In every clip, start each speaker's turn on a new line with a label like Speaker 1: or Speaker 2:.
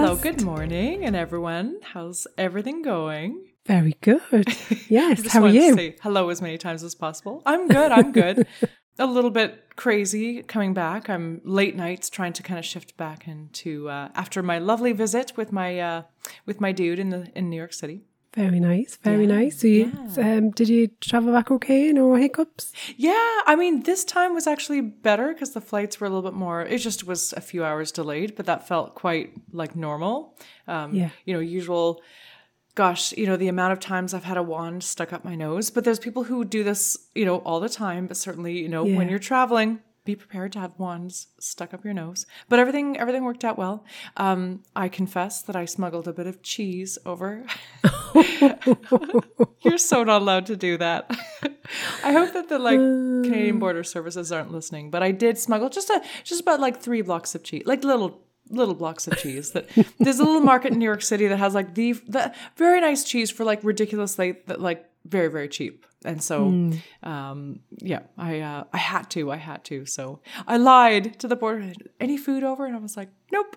Speaker 1: Hello, good morning, and everyone. How's everything going?
Speaker 2: Very good. Yes. How are you?
Speaker 1: Say hello as many times as possible. I'm good. I'm good. A little bit crazy coming back. I'm late nights trying to kind of shift back into uh, after my lovely visit with my uh, with my dude in the in New York City.
Speaker 2: Very nice. Very
Speaker 1: Yeah,
Speaker 2: nice. So, you, um, did you travel back okay? No hiccups?
Speaker 1: Yeah, I mean, this time was actually better because the flights were a little bit more. It just was a few hours delayed, but that felt quite like normal. Um,
Speaker 2: Yeah.
Speaker 1: You know, usual. Gosh, you know the amount of times I've had a wand stuck up my nose. But there's people who do this, you know, all the time. But certainly, you know,
Speaker 2: Yeah.
Speaker 1: when you're traveling, be prepared to have wands stuck up your nose. But everything, everything worked out well. Um, I confess that I smuggled a bit of cheese over. You're so not allowed to do that. I hope that the like Canadian Border Services aren't listening, but I did smuggle just a just about like three blocks of cheese, like little little blocks of cheese. That there's a little market in New York City that has like the the very nice cheese for like ridiculously that like very very cheap. And so, um, yeah, I uh, I had to, I had to. So I lied to the border. Any food over? And I was like, nope.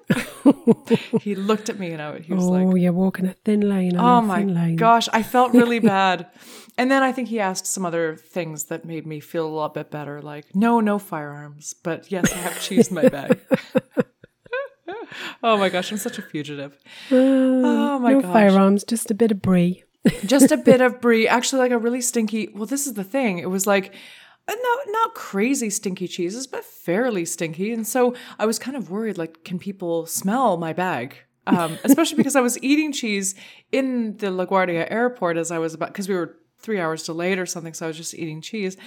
Speaker 1: he looked at me and I, he was
Speaker 2: Oh,
Speaker 1: like,
Speaker 2: you're walking a thin line.
Speaker 1: Oh my
Speaker 2: thin line.
Speaker 1: gosh, I felt really bad. And then I think he asked some other things that made me feel a little bit better, like no, no firearms, but yes, I have cheese in my bag. oh my gosh, I'm such a fugitive. oh my
Speaker 2: no
Speaker 1: gosh,
Speaker 2: firearms, just a bit of brie.
Speaker 1: Just a bit of brie, actually, like a really stinky. Well, this is the thing. It was like. uh, No, not crazy stinky cheeses, but fairly stinky. And so I was kind of worried, like, can people smell my bag? Um, especially because I was eating cheese in the LaGuardia airport as I was about, because we were three hours delayed or something. So I was just eating cheese.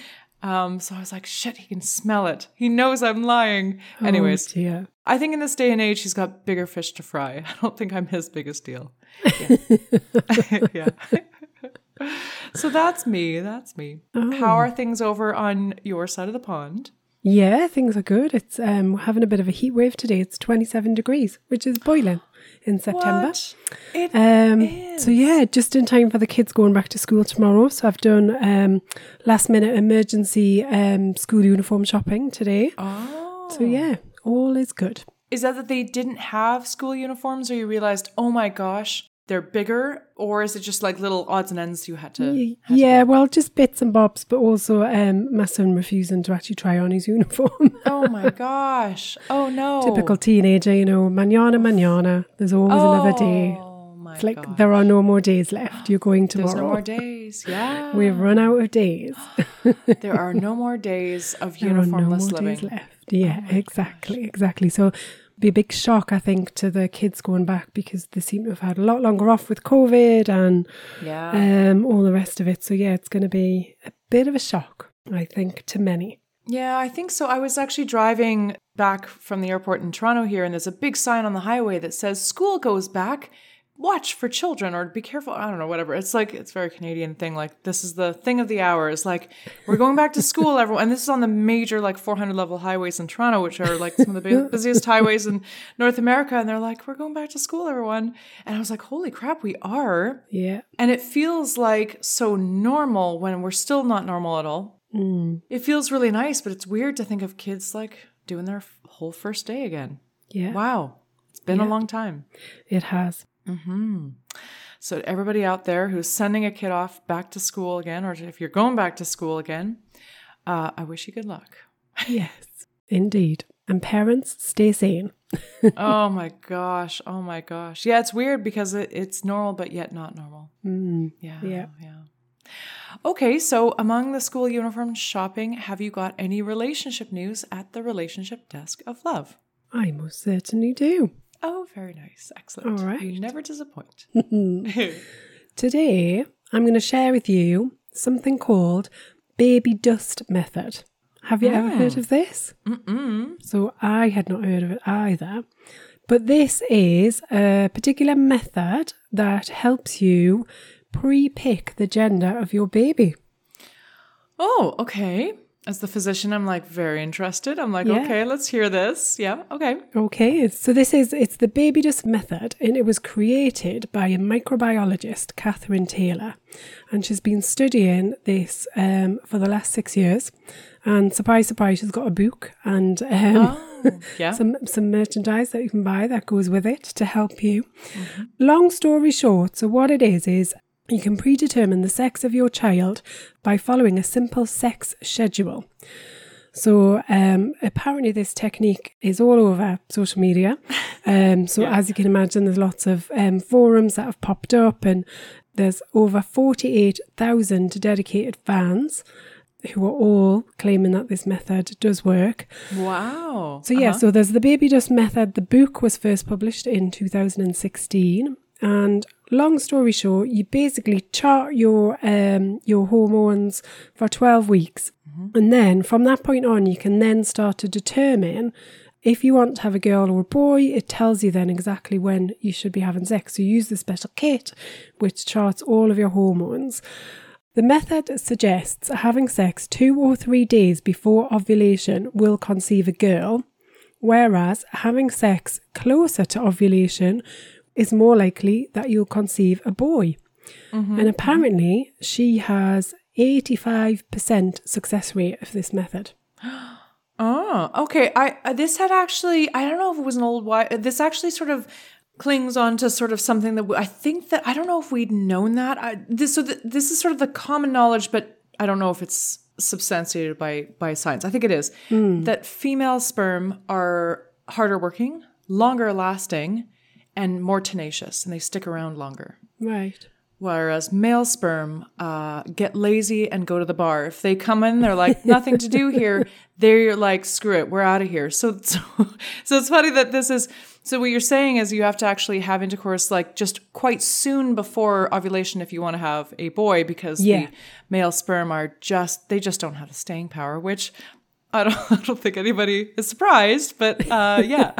Speaker 1: Um, so I was like, shit, he can smell it. He knows I'm lying. Anyways,
Speaker 2: Oh, dear.
Speaker 1: I think in this day and age, he's got bigger fish to fry. I don't think I'm his biggest deal. Yeah. yeah. so that's me. That's me. How are things over on your side of the pond?
Speaker 2: Yeah, things are good. It's um we're having a bit of a heat wave today. It's 27 degrees, which is boiling in September.
Speaker 1: What? It
Speaker 2: Um,
Speaker 1: is.
Speaker 2: so yeah, just in time for the kids going back to school tomorrow. So I've done um, last minute emergency um, school uniform shopping today.
Speaker 1: Oh.
Speaker 2: So yeah, all is good.
Speaker 1: Is that that they didn't have school uniforms or you realized, oh my gosh, they're bigger? Or is it just like little odds and ends you had to?
Speaker 2: Y- Yeah, well, just bits and bobs, but also um, my son refusing to actually try on his uniform.
Speaker 1: Oh my gosh. Oh no.
Speaker 2: Typical teenager, you know, manana, manana. There's always another day.
Speaker 1: Oh my
Speaker 2: It's like
Speaker 1: gosh.
Speaker 2: there are no more days left. You're going tomorrow.
Speaker 1: There's no more days. Yeah.
Speaker 2: We've run out of days.
Speaker 1: there are no more days of
Speaker 2: There no
Speaker 1: uniformless
Speaker 2: more
Speaker 1: living.
Speaker 2: Yeah, exactly, exactly. So be a big shock, I think, to the kids going back because they seem to have had a lot longer off with COVID and
Speaker 1: Yeah.
Speaker 2: um, all the rest of it. So yeah, it's going to be a bit of a shock, I think, to many.
Speaker 1: Yeah, I think so. I was actually driving back from the airport in Toronto here, and there's a big sign on the highway that says school goes back. Watch for children or be careful. I don't know, whatever. It's like, it's a very Canadian thing. Like, this is the thing of the hour. It's like, we're going back to school, everyone. And this is on the major, like, 400 level highways in Toronto, which are like some of the busiest highways in North America. And they're like, we're going back to school, everyone. And I was like, holy crap, we are.
Speaker 2: Yeah.
Speaker 1: And it feels like so normal when we're still not normal at all.
Speaker 2: Mm,
Speaker 1: It feels really nice, but it's weird to think of kids like doing their whole first day again.
Speaker 2: yeah.
Speaker 1: Wow. It's been a long time.
Speaker 2: It has.
Speaker 1: Hmm So, everybody out there who's sending a kid off back to school again, or if you're going back to school again, uh, I wish you good luck.
Speaker 2: Yes, indeed. And parents, stay sane.
Speaker 1: oh my gosh. Oh my gosh. Yeah, it's weird because it, it's normal, but yet not normal.
Speaker 2: Mm.
Speaker 1: Yeah.
Speaker 2: Yeah.
Speaker 1: Yeah. Okay, so among the school uniform shopping, have you got any relationship news at the relationship desk of love?
Speaker 2: I most certainly do.
Speaker 1: Oh, very nice. Excellent.
Speaker 2: All right.
Speaker 1: You never disappoint.
Speaker 2: Today, I'm going to share with you something called baby dust method. Have you ever heard ah. of this?
Speaker 1: Mm-mm.
Speaker 2: So I had not heard of it either. But this is a particular method that helps you pre pick the gender of your baby.
Speaker 1: Oh, okay. As the physician, I'm like very interested. I'm like,
Speaker 2: Yeah.
Speaker 1: okay, let's hear this. Yeah, okay.
Speaker 2: Okay, so this is it's the baby dust method, and it was created by a microbiologist, Catherine Taylor, and she's been studying this um, for the last six years. And surprise, surprise, she's got a book and um,
Speaker 1: Oh, yeah.
Speaker 2: some some merchandise that you can buy that goes with it to help you. Long story short, so what it is is you can predetermine the sex of your child by following a simple sex schedule. So um, apparently, this technique is all over social media. Um, so
Speaker 1: Yeah.
Speaker 2: as you can imagine, there's lots of um, forums that have popped up, and there's over forty-eight thousand dedicated fans who are all claiming that this method does work.
Speaker 1: wow.
Speaker 2: So yeah,
Speaker 1: Uh-huh.
Speaker 2: so there's the baby dust method. The book was first published in 2016, and long story short, you basically chart your um your hormones for 12 weeks, and then from that point on, you can then start to determine. If you want to have a girl or a boy, it tells you then exactly when you should be having sex. So you use the special kit, which charts all of your hormones. The method suggests having sex two or three days before ovulation will conceive a girl, whereas having sex closer to ovulation is more likely that you'll conceive a boy. Mm-hmm. And apparently, she has 85% success rate of this method.
Speaker 1: Oh, okay. I uh, this had actually I don't know if it was an old why uh, this actually sort of clings on to sort of something that I think that I don't know if we'd known that. I, this so th- this is sort of the common knowledge, but I don't know if it's substantiated by by science. I think it is hmm. that female sperm are harder working, longer lasting, and more tenacious, and they stick around longer.
Speaker 2: Right.
Speaker 1: Whereas male sperm uh, get lazy and go to the bar. If they come in, they're like nothing to do here. They're like, screw it, we're out of here. So, so, so it's funny that this is. So what you're saying is you have to actually have intercourse like just quite soon before ovulation if you want to have a boy because
Speaker 2: Yeah.
Speaker 1: the male sperm are just they just don't have the staying power, which I don't I don't think anybody is surprised, but uh, yeah.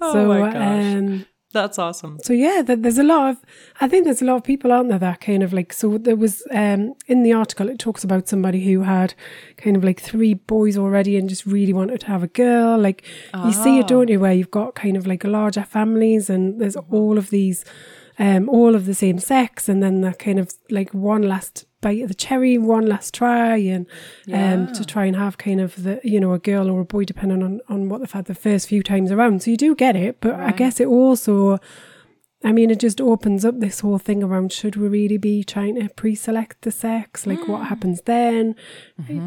Speaker 1: Oh
Speaker 2: so,
Speaker 1: my gosh,
Speaker 2: um,
Speaker 1: that's awesome.
Speaker 2: So yeah, th- there's a lot of. I think there's a lot of people aren't there that kind of like. So there was um in the article it talks about somebody who had kind of like three boys already and just really wanted to have a girl. Like you see it, don't you? Where you've got kind of like larger families and there's all of these, um, all of the same sex, and then that kind of like one last bite of the cherry, one last try, and um to try and have kind of the you know a girl or a boy depending on on what they've had the first few times around. So you do get it, but I guess it also. I mean, it just opens up this whole thing around should we really be trying to pre select the sex? Like, what happens then?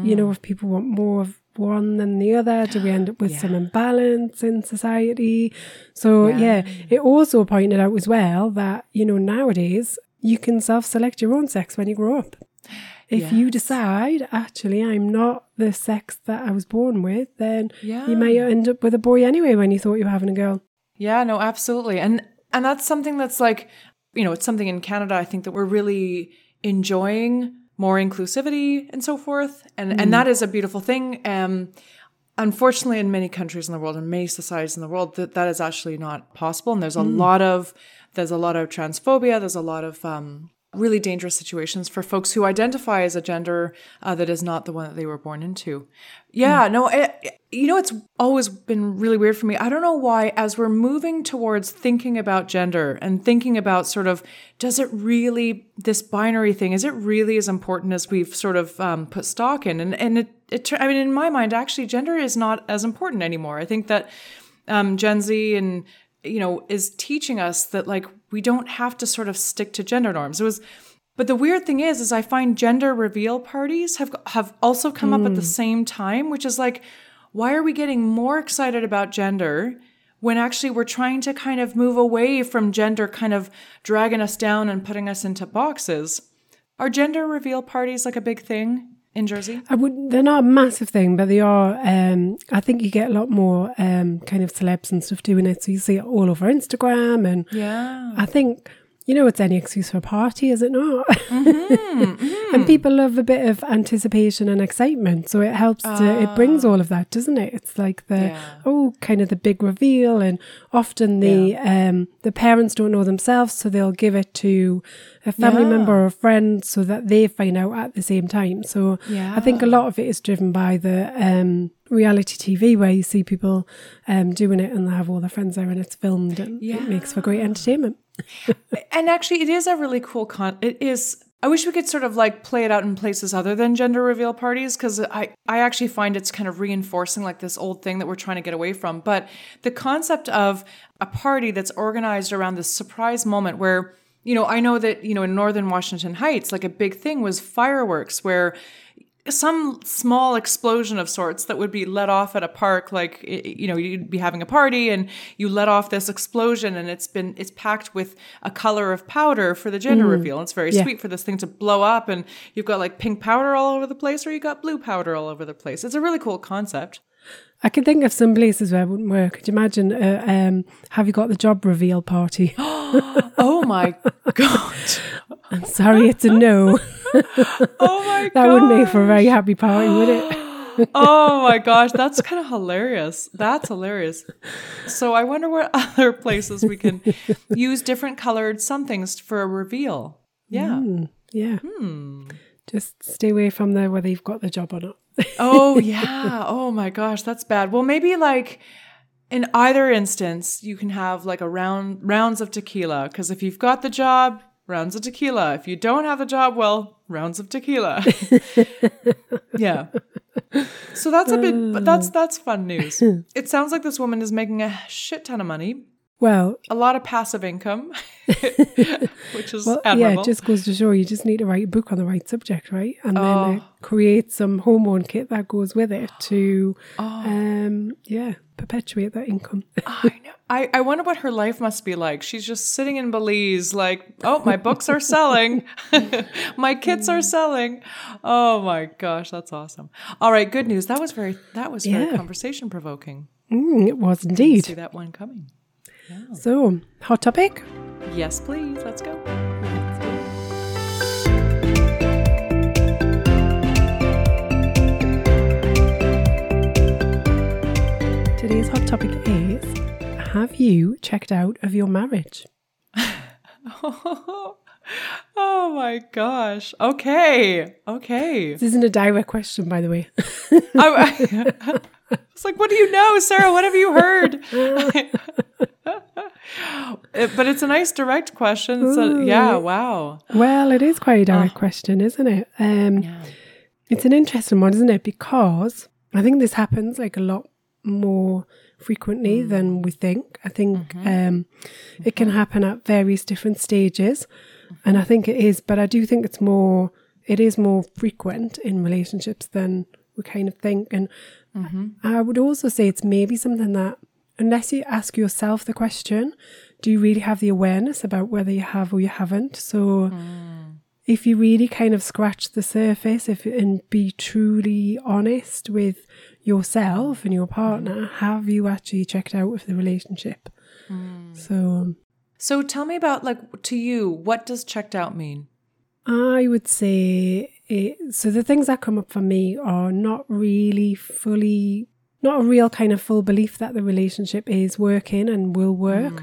Speaker 2: You know, if people want more of one than the other, do we end up with some imbalance in society? So, yeah. it also pointed out as well that, you know, nowadays you can self select your own sex when you grow up. If you decide, actually, I'm not the sex that I was born with, then
Speaker 1: Yeah.
Speaker 2: you may end up with a boy anyway when you thought you were having a girl.
Speaker 1: Yeah, no, absolutely. And and that's something that's like, you know, it's something in Canada I think that we're really enjoying more inclusivity and so forth. And and that is a beautiful thing. Um unfortunately in many countries in the world in many societies in the world that that is actually not possible and there's a lot of there's a lot of transphobia, there's a lot of um really dangerous situations for folks who identify as a gender uh, that is not the one that they were born into. Yeah, no, it, you know, it's always been really weird for me. I don't know why, as we're moving towards thinking about gender and thinking about sort of, does it really, this binary thing, is it really as important as we've sort of um, put stock in? And, and it, it, I mean, in my mind, actually, gender is not as important anymore. I think that um, Gen Z and you know is teaching us that like we don't have to sort of stick to gender norms. It was, but the weird thing is, is I find gender reveal parties have have also come up at the mm. same time, which is like, why are we getting more excited about gender? When actually we're trying to kind of move away from gender kind of dragging us down and putting us into boxes. Are gender reveal parties like a big thing in Jersey?
Speaker 2: I would. They're not a massive thing, but they are. Um, I think you get a lot more um, kind of celebs and stuff doing it. So you see it all over Instagram, and
Speaker 1: Yeah.
Speaker 2: I think you know, it's any excuse for a party, is it not? and people love a bit of anticipation and excitement. So it helps to, it brings all of that, doesn't it? It's like the,
Speaker 1: Yeah.
Speaker 2: oh, kind of the big reveal. And often the, um, the parents don't know themselves. So they'll give it to a family
Speaker 1: Yeah.
Speaker 2: member or a friend so that they find out at the same time. So I think a lot of it is driven by the, um, reality TV where you see people um, doing it and they have all their friends there and it's filmed and it makes for great entertainment.
Speaker 1: And actually, it is a really cool con. It is. I wish we could sort of like play it out in places other than gender reveal parties because I, I actually find it's kind of reinforcing like this old thing that we're trying to get away from. But the concept of a party that's organized around this surprise moment where, you know, I know that, you know, in Northern Washington Heights, like a big thing was fireworks where some small explosion of sorts that would be let off at a park like you know you'd be having a party and you let off this explosion and it's been it's packed with a color of powder for the gender reveal and it's very
Speaker 2: Yeah.
Speaker 1: sweet for this thing to blow up and you've got like pink powder all over the place or you got blue powder all over the place it's a really cool concept
Speaker 2: I can think of some places where it wouldn't work. Could you imagine, uh, um, have you got the job reveal party?
Speaker 1: oh my god
Speaker 2: I'm sorry, it's a no.
Speaker 1: oh my god
Speaker 2: that wouldn't make for a very happy party, would it?
Speaker 1: oh my gosh, that's kind of hilarious. That's hilarious. So I wonder what other places we can use different colored somethings for a reveal. Yeah.
Speaker 2: Yeah.
Speaker 1: Hmm.
Speaker 2: Just stay away from the whether you've got the job or not.
Speaker 1: Oh yeah. Oh my gosh, that's bad. Well, maybe like in either instance, you can have like a round rounds of tequila because if you've got the job, rounds of tequila. If you don't have the job, well, rounds of tequila. yeah. So that's a bit that's uh. that's fun news. It sounds like this woman is making a shit ton of money,
Speaker 2: Well,
Speaker 1: a lot of passive income, which is
Speaker 2: well yeah, it just goes to show you just need to write a book on the right subject, right? And then
Speaker 1: Oh.
Speaker 2: uh, create some hormone kit that goes with it to,
Speaker 1: Oh.
Speaker 2: um, yeah, perpetuate that income.
Speaker 1: I know. I, I wonder what her life must be like. She's just sitting in Belize, like, oh, my books are selling. my kits are selling. Oh my gosh, that's awesome. All right, good news. That was very that was very
Speaker 2: Yeah.
Speaker 1: conversation provoking.
Speaker 2: Mm, it was indeed.
Speaker 1: See that one coming.
Speaker 2: So, hot topic?
Speaker 1: Yes, please. Let's go.
Speaker 2: Today's hot topic is Have you checked out of your marriage?
Speaker 1: Oh my gosh. Okay. Okay.
Speaker 2: This isn't a direct question, by the way.
Speaker 1: I, I was like, what do you know, Sarah? What have you heard? It- but it's a nice direct question. So, yeah, wow.
Speaker 2: well, it is quite a direct question, isn't it? Um, It's an interesting one, isn't it? Because I think this happens like a lot more frequently than we think. I think um, it can happen at various different stages, and I think it is. But I do think it's more. It is more frequent in relationships than we kind of think, and I would also say it's maybe something that, unless you ask yourself the question, do you really have the awareness about whether you have or you haven't? So if you really kind of scratch the surface if and be truly honest with yourself and your partner have you actually checked out of the relationship so um,
Speaker 1: So tell me about, like, to you, what does checked out mean?
Speaker 2: i would say it, so the things that come up for me are not really fully not a real kind of full belief that the relationship is working and will work.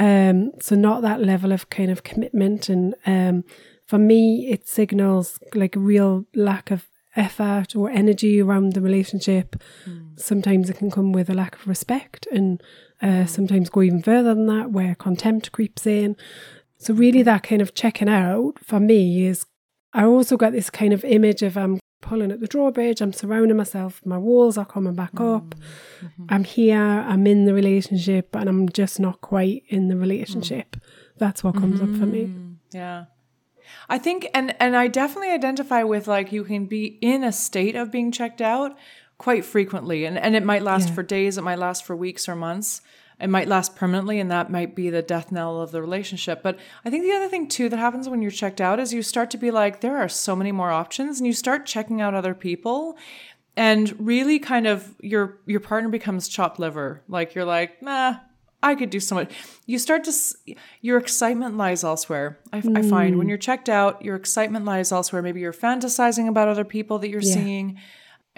Speaker 2: Um so not that level of kind of commitment. And um for me it signals like a real lack of effort or energy around the relationship. Sometimes it can come with a lack of respect and uh, sometimes go even further than that where contempt creeps in. So really that kind of checking out for me is I also got this kind of image of I'm pulling at the drawbridge, I'm surrounding myself, my walls are coming back mm-hmm. up. Mm-hmm. I'm here, I'm in the relationship, and I'm just not quite in the relationship. Mm. That's what comes up for me. Mm-hmm.
Speaker 1: Yeah. I think and and I definitely identify with like you can be in a state of being checked out quite frequently and and it might last
Speaker 2: Yeah.
Speaker 1: for days, it might last for weeks or months. It might last permanently and that might be the death knell of the relationship. But I think the other thing too that happens when you're checked out is you start to be like there are so many more options and you start checking out other people and really kind of your your partner becomes chopped liver. Like you're like, "Nah, I could do so much. You start to, your excitement lies elsewhere. I, I find when mm. you're checked out, your excitement lies elsewhere. Maybe you're fantasizing about other people that you're
Speaker 2: Yeah.
Speaker 1: seeing.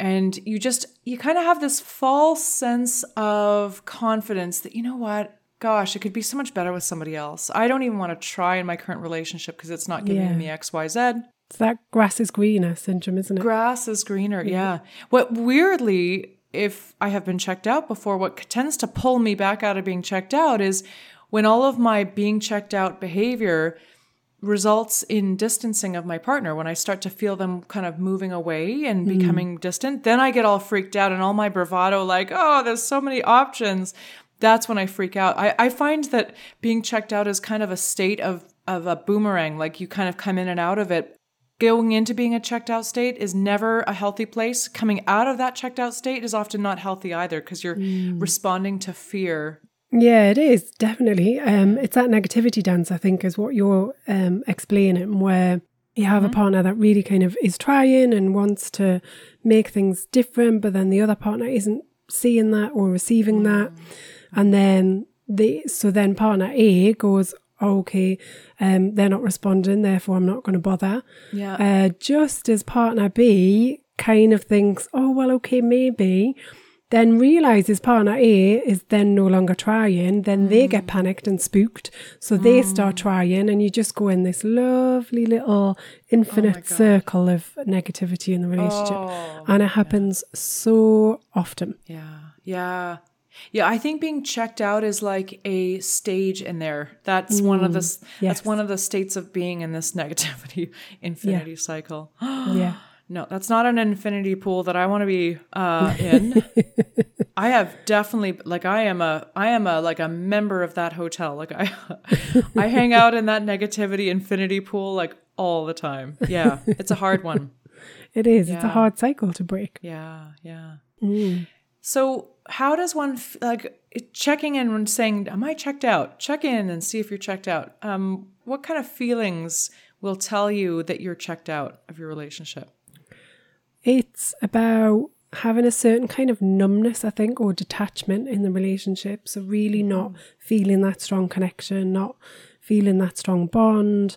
Speaker 1: And you just, you kind of have this false sense of confidence that, you know what? Gosh, it could be so much better with somebody else. I don't even want to try in my current relationship because it's not giving
Speaker 2: Yeah.
Speaker 1: me X, Y, Z.
Speaker 2: It's that grass is greener syndrome, isn't it?
Speaker 1: Grass is greener. Yeah. What weirdly, if I have been checked out before, what tends to pull me back out of being checked out is when all of my being checked out behavior results in distancing of my partner. When i start to feel them kind of moving away and hmm. becoming distant then i get all freaked out and all my bravado like oh there's so many options. That's when i freak out. I, I find that being checked out is kind of a state of of a boomerang like you kind of come in and out of it. Going into being a checked out state is never a healthy place. Coming out of that checked out state is often not healthy either because you're hmm. responding to fear.
Speaker 2: Yeah, it is definitely. Um, it's that negativity dance, I think, is what you're um, explaining, where you have a partner that really kind of is trying and wants to make things different, but then the other partner isn't seeing that or receiving that, and then the so then partner A goes, oh, okay, um, they're not responding, therefore I'm not going to bother.
Speaker 1: Yeah.
Speaker 2: Uh, just as partner B kind of thinks, oh, well, okay, maybe, then realizes partner A is then no longer trying, then they mm. get panicked and spooked. So they mm. start trying, and you just go in this lovely little infinite oh circle of negativity in the relationship.
Speaker 1: Oh,
Speaker 2: and it happens so often.
Speaker 1: Yeah. Yeah. Yeah, I think being checked out is like a stage in there. That's one of the mm,
Speaker 2: yes.
Speaker 1: that's one of the states of being in this negativity infinity cycle.
Speaker 2: Yeah.
Speaker 1: No, that's not an infinity pool that I want to be uh, in. I have definitely like I am a I am a like a member of that hotel. Like I I hang out in that negativity infinity pool like all the time. Yeah, it's a hard one.
Speaker 2: It is. It's a hard cycle to break.
Speaker 1: Yeah, yeah.
Speaker 2: Mm.
Speaker 1: So how does one f- like checking in and saying, "Am I checked out?" Check in and see if you're checked out. Um, what kind of feelings will tell you that you're checked out of your relationship?
Speaker 2: It's about having a certain kind of numbness, I think, or detachment in the relationship. So, really not feeling that strong connection, not feeling that strong bond.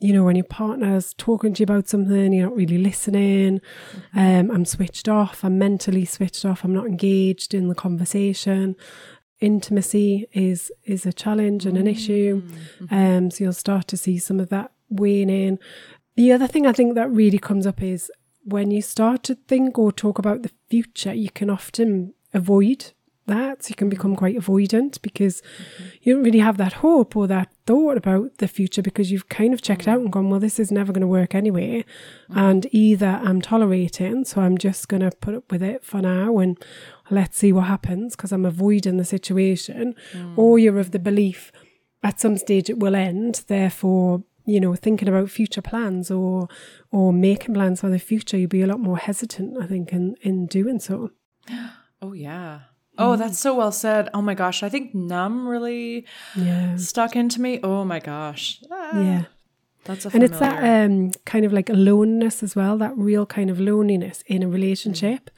Speaker 2: You know, when your partner's talking to you about something, you're not really listening. Um, I'm switched off. I'm mentally switched off. I'm not engaged in the conversation. Intimacy is is a challenge and an issue. Um, so you'll start to see some of that waning. The other thing I think that really comes up is when you start to think or talk about the future, you can often avoid that. So you can become quite avoidant because mm-hmm. you don't really have that hope or that thought about the future because you've kind of checked out and mm. gone, well, this is never going to work anyway. Mm. And either I'm tolerating, so I'm just going to put up with it for now and let's see what happens because I'm avoiding the situation, or mm. you're of the belief at some stage it will end, therefore you know, thinking about future plans or or making plans for the future, you'd be a lot more hesitant, I think, in in doing so.
Speaker 1: Oh yeah. Oh, that's so well said. Oh my gosh, I think numb really
Speaker 2: Yeah,
Speaker 1: stuck into me. Oh my gosh. Ah,
Speaker 2: yeah,
Speaker 1: That's a
Speaker 2: and it's that um kind of like aloneness as well, that real kind of loneliness in a relationship.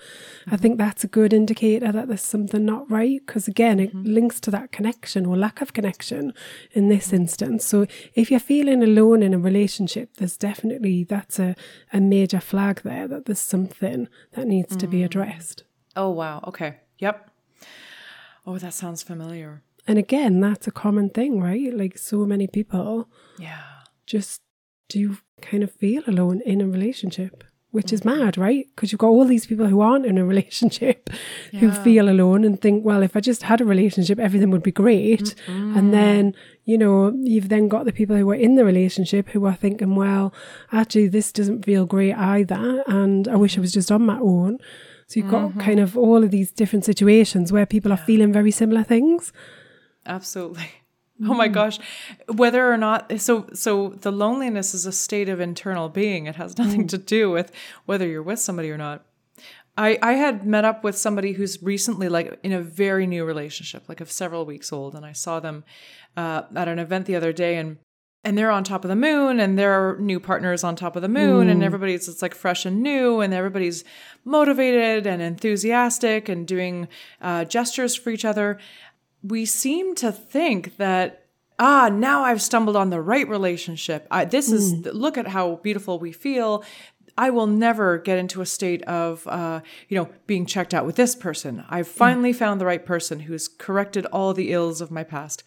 Speaker 2: I mm-hmm. think that's a good indicator that there's something not right because again, it mm-hmm. links to that connection or lack of connection in this mm-hmm. instance. So if you're feeling alone in a relationship, there's definitely that's a a major flag there that there's something that needs to be mm. addressed.
Speaker 1: oh wow. Okay. Yep. Oh, that sounds familiar.
Speaker 2: And again, that's a common thing, right? Like so many people
Speaker 1: Yeah.
Speaker 2: Just do kind of feel alone in a relationship, which is mad, right? Because you've got all these people who aren't in a relationship who feel alone and think, well, if I just had a relationship, everything would be great. And then, you know, you've then got the people who are in the relationship who are thinking, well, actually, this doesn't feel great either. And I wish I was just on my own. So you've got mm-hmm. kind of all of these different situations where people are feeling very similar things.
Speaker 1: Absolutely. Oh my gosh. Whether or not so so the loneliness is a state of internal being. It has nothing to do with whether you're with somebody or not. I, I had met up with somebody who's recently like in a very new relationship, like of several weeks old, and I saw them uh, at an event the other day, and and they're on top of the moon, and their new partners on top of the moon, and everybody's it's like fresh and new, and everybody's motivated and enthusiastic and doing uh, gestures for each other. We seem to think that ah now i've stumbled on the right relationship. I, this is look at how beautiful we feel. I will never get into a state of uh, you know being checked out with this person. I've finally found the right person who's corrected all the ills of my past.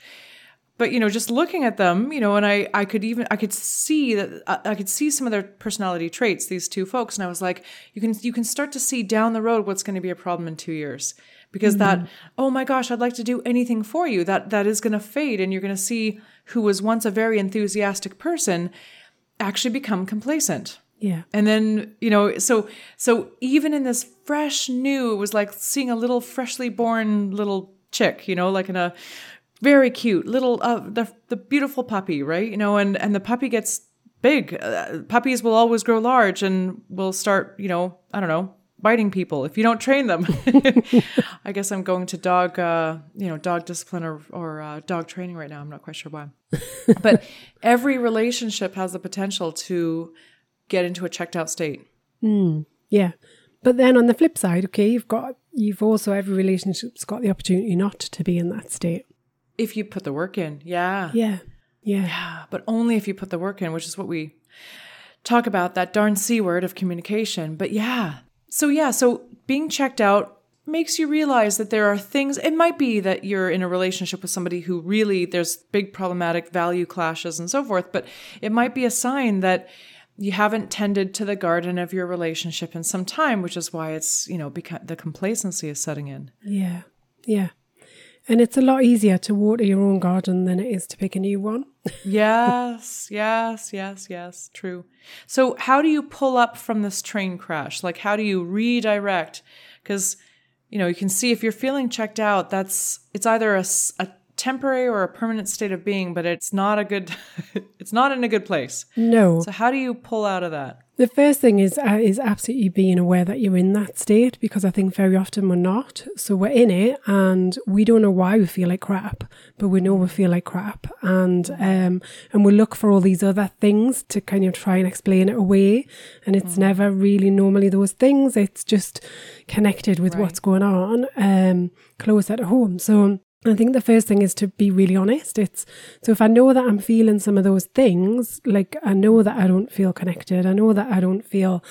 Speaker 1: But you know just looking at them you know and i i could even i could see that uh, i could see some of their personality traits these two folks and i was like you can you can start to see down the road what's going to be a problem in 2 years because that oh my gosh i'd like to do anything for you that that is going to fade and you're going to see who was once a very enthusiastic person actually become complacent.
Speaker 2: Yeah.
Speaker 1: and then you know so so even in this fresh new it was like seeing a little freshly born little chick you know like in a very cute little uh, the the beautiful puppy right? You know and and the puppy gets big. Uh, puppies will always grow large and will start you know i don't know biting people if you don't train them i guess i'm going to dog uh, you know dog discipline or, or uh, dog training right now i'm not quite sure why but every relationship has the potential to get into a checked out state
Speaker 2: Yeah. But then on the flip side, okay, you've got you've also every relationship's got the opportunity not to be in that state.
Speaker 1: if you put the work in yeah
Speaker 2: Yeah. Yeah.
Speaker 1: Yeah, but only if you put the work in, which is what we talk about that darn C word of communication. But yeah. So, yeah, so being checked out makes you realize that there are things, it might be that you're in a relationship with somebody who really there's big problematic value clashes and so forth, but it might be a sign that you haven't tended to the garden of your relationship in some time, which is why it's, you know, beca- the complacency is setting in.
Speaker 2: Yeah. Yeah. And it's a lot easier to water your own garden than it is to pick a new one.
Speaker 1: yes, yes, yes, yes, true. So, how do you pull up from this train crash? Like, how do you redirect? Because, you know, you can see if you're feeling checked out, that's it's either a temporary or a permanent state of being, but it's not a good, it's not in a good place.
Speaker 2: No.
Speaker 1: So, how do you pull out of that?
Speaker 2: The first thing is uh, is absolutely being aware that you're in that state because I think very often we're not. So we're in it and we don't know why we feel like crap, but we know we feel like crap, and um and we look for all these other things to kind of try and explain it away, and it's never really normally those things. It's just connected with what's going on um closer to home. So. I think the first thing is to be really honest. It's so if I know that I'm feeling some of those things, like I know that I don't feel connected, I know that I don't feel,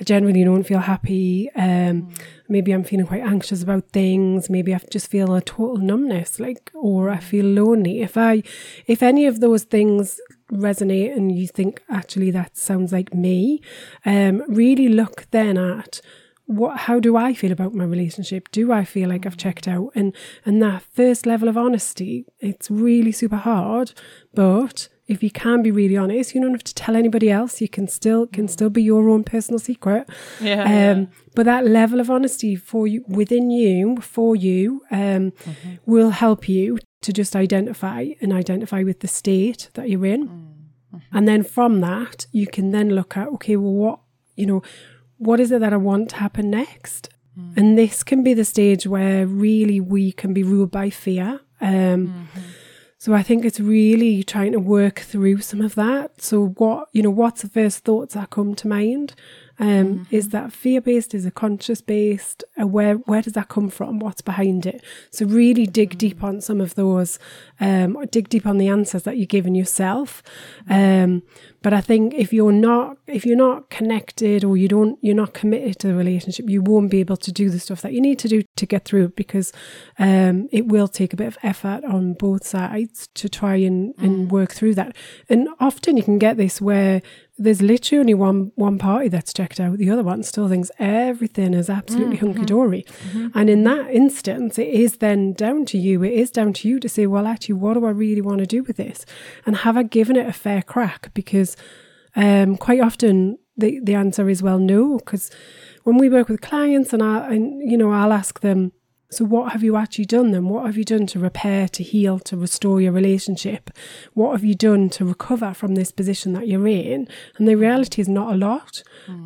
Speaker 2: I generally don't feel happy. Um, maybe I'm feeling quite anxious about things. Maybe I just feel a total numbness, like, or I feel lonely. If I, if any of those things resonate and you think actually that sounds like me, um, really look then at what how do I feel about my relationship? Do I feel like I've checked out? And and that first level of honesty, it's really super hard, but if you can be really honest, you don't have to tell anybody else. You can still can still be your own personal secret.
Speaker 1: Yeah,
Speaker 2: Um, but that level of honesty for you within you, for you, um, will help you to just identify and identify with the state that you're in. And then from that, you can then look at, okay, well, what, you know, what is it that I want to happen next? And this can be the stage where really we can be ruled by fear. Um, So I think it's really trying to work through some of that. So what, you know, what's the first thoughts that come to mind? Um, Is that fear based? Is it conscious based? Uh, where where does that come from? What's behind it? So really dig deep on some of those, um, or dig deep on the answers that you're giving yourself. Um, but I think if you're not if you're not connected or you don't you're not committed to the relationship, you won't be able to do the stuff that you need to do to get through it because um, it will take a bit of effort on both sides to try and, and work through that. And often you can get this where there's literally only one one party that's checked out, the other one still thinks everything is absolutely hunky dory. And in that instance, it is then down to you. It is down to you to say, well, actually, what do I really want to do with this? And have I given it a fair crack? Because um, quite often the, the answer is well, no. Because when we work with clients and I, and you know, I'll ask them, so what have you actually done then? What have you done to repair, to heal, to restore your relationship? What have you done to recover from this position that you're in? And the reality is not a lot.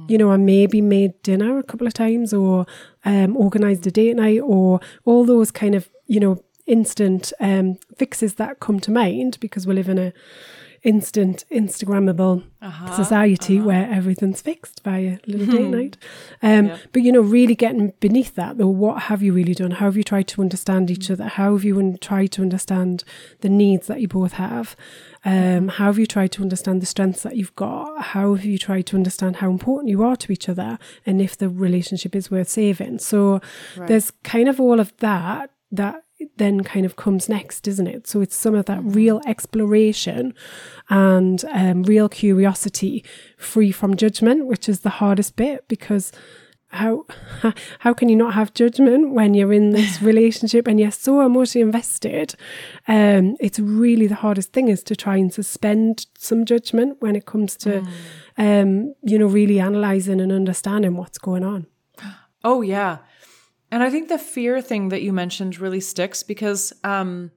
Speaker 2: You know, I maybe made dinner a couple of times or um, organised a date night or all those kind of, you know, instant um, fixes that come to mind because we live in a instant Instagrammable
Speaker 1: Uh-huh,
Speaker 2: society where everything's fixed via little date
Speaker 1: Hmm.
Speaker 2: night. Um, But you know, really getting beneath that, though, what have you really done? How have you tried to understand each
Speaker 1: Hmm.
Speaker 2: other? How have you un- tried to understand the needs that you both have? Um, how have you tried to understand the strengths that you've got? How have you tried to understand how important you are to each other and if the relationship is worth saving? So there's kind of all of that that then kind of comes next, isn't it? So it's some of that real exploration and um, real curiosity, free from judgment, which is the hardest bit because how how can you not have judgment when you're in this relationship and you're so emotionally invested? Um, it's really the hardest thing is to try and suspend some judgment when it comes to, um, you know, really analyzing and understanding what's going on.
Speaker 1: Oh yeah. And I think the fear thing that you mentioned really sticks because um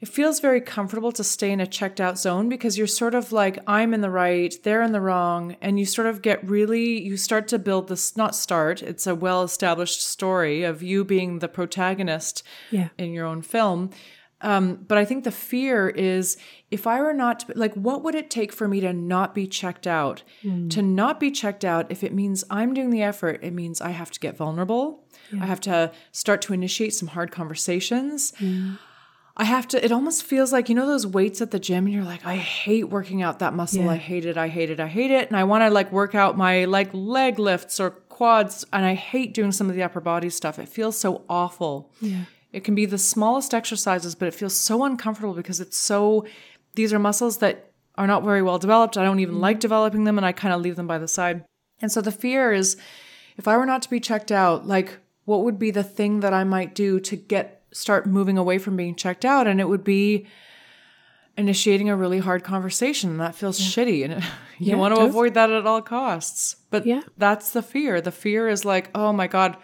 Speaker 1: it feels very comfortable to stay in a checked out zone because you're sort of like I'm in the right, they're in the wrong and you sort of get really you start to build this not start, it's a well-established story of you being the protagonist
Speaker 2: Yeah.
Speaker 1: in your own film. Um, but I think the fear is if I were not to, like, what would it take for me to not be checked out? To not be checked out, if it means I'm doing the effort, it means I have to get vulnerable. I have to start to initiate some hard conversations. I have to, it almost feels like, you know, those weights at the gym and you're like, I hate working out that muscle.
Speaker 2: Yeah.
Speaker 1: I hate it. I hate it. I hate it. And I want to like work out my like leg lifts or quads. And I hate doing some of the upper body stuff. It feels so awful.
Speaker 2: Yeah.
Speaker 1: It can be the smallest exercises, but it feels so uncomfortable because it's so, these are muscles that are not very well developed. I don't even mm-hmm. like developing them and I kind of leave them by the side. And so the fear is if I were not to be checked out, like what would be the thing that I might do to get, start moving away from being checked out? And it would be initiating a really hard conversation. That feels shitty. And you
Speaker 2: Yeah,
Speaker 1: want to avoid that at all costs. But
Speaker 2: Yeah.
Speaker 1: that's the fear. The fear is like, oh my God,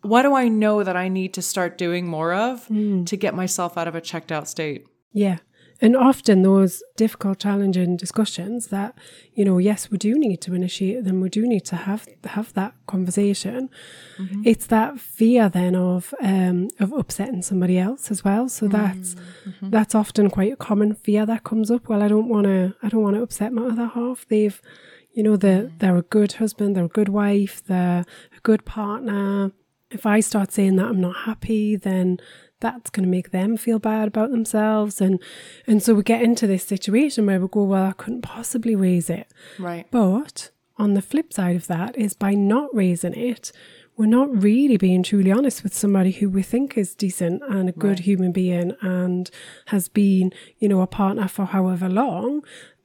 Speaker 1: what do I know that I need to start doing more of hmm. to get myself out of a checked out state?
Speaker 2: Yeah. And often those difficult, challenging discussions that, you know, yes, we do need to initiate them, we do need to have have that conversation. Mm-hmm. It's that fear then of um of upsetting somebody else as well. So mm-hmm. that's mm-hmm. that's often quite a common fear that comes up. Well, I don't wanna I don't wanna upset my other half. They've you know, they're they're a good husband, they're a good wife, they're a good partner. If I start saying that I'm not happy, then that's going to make them feel bad about themselves. And and so we get into this situation where we go well I couldn't possibly raise it.
Speaker 1: Right.
Speaker 2: but on the flip side of that is by not raising it we're not really being truly honest with somebody who we think is decent and a good human being and has been you know a partner for however long.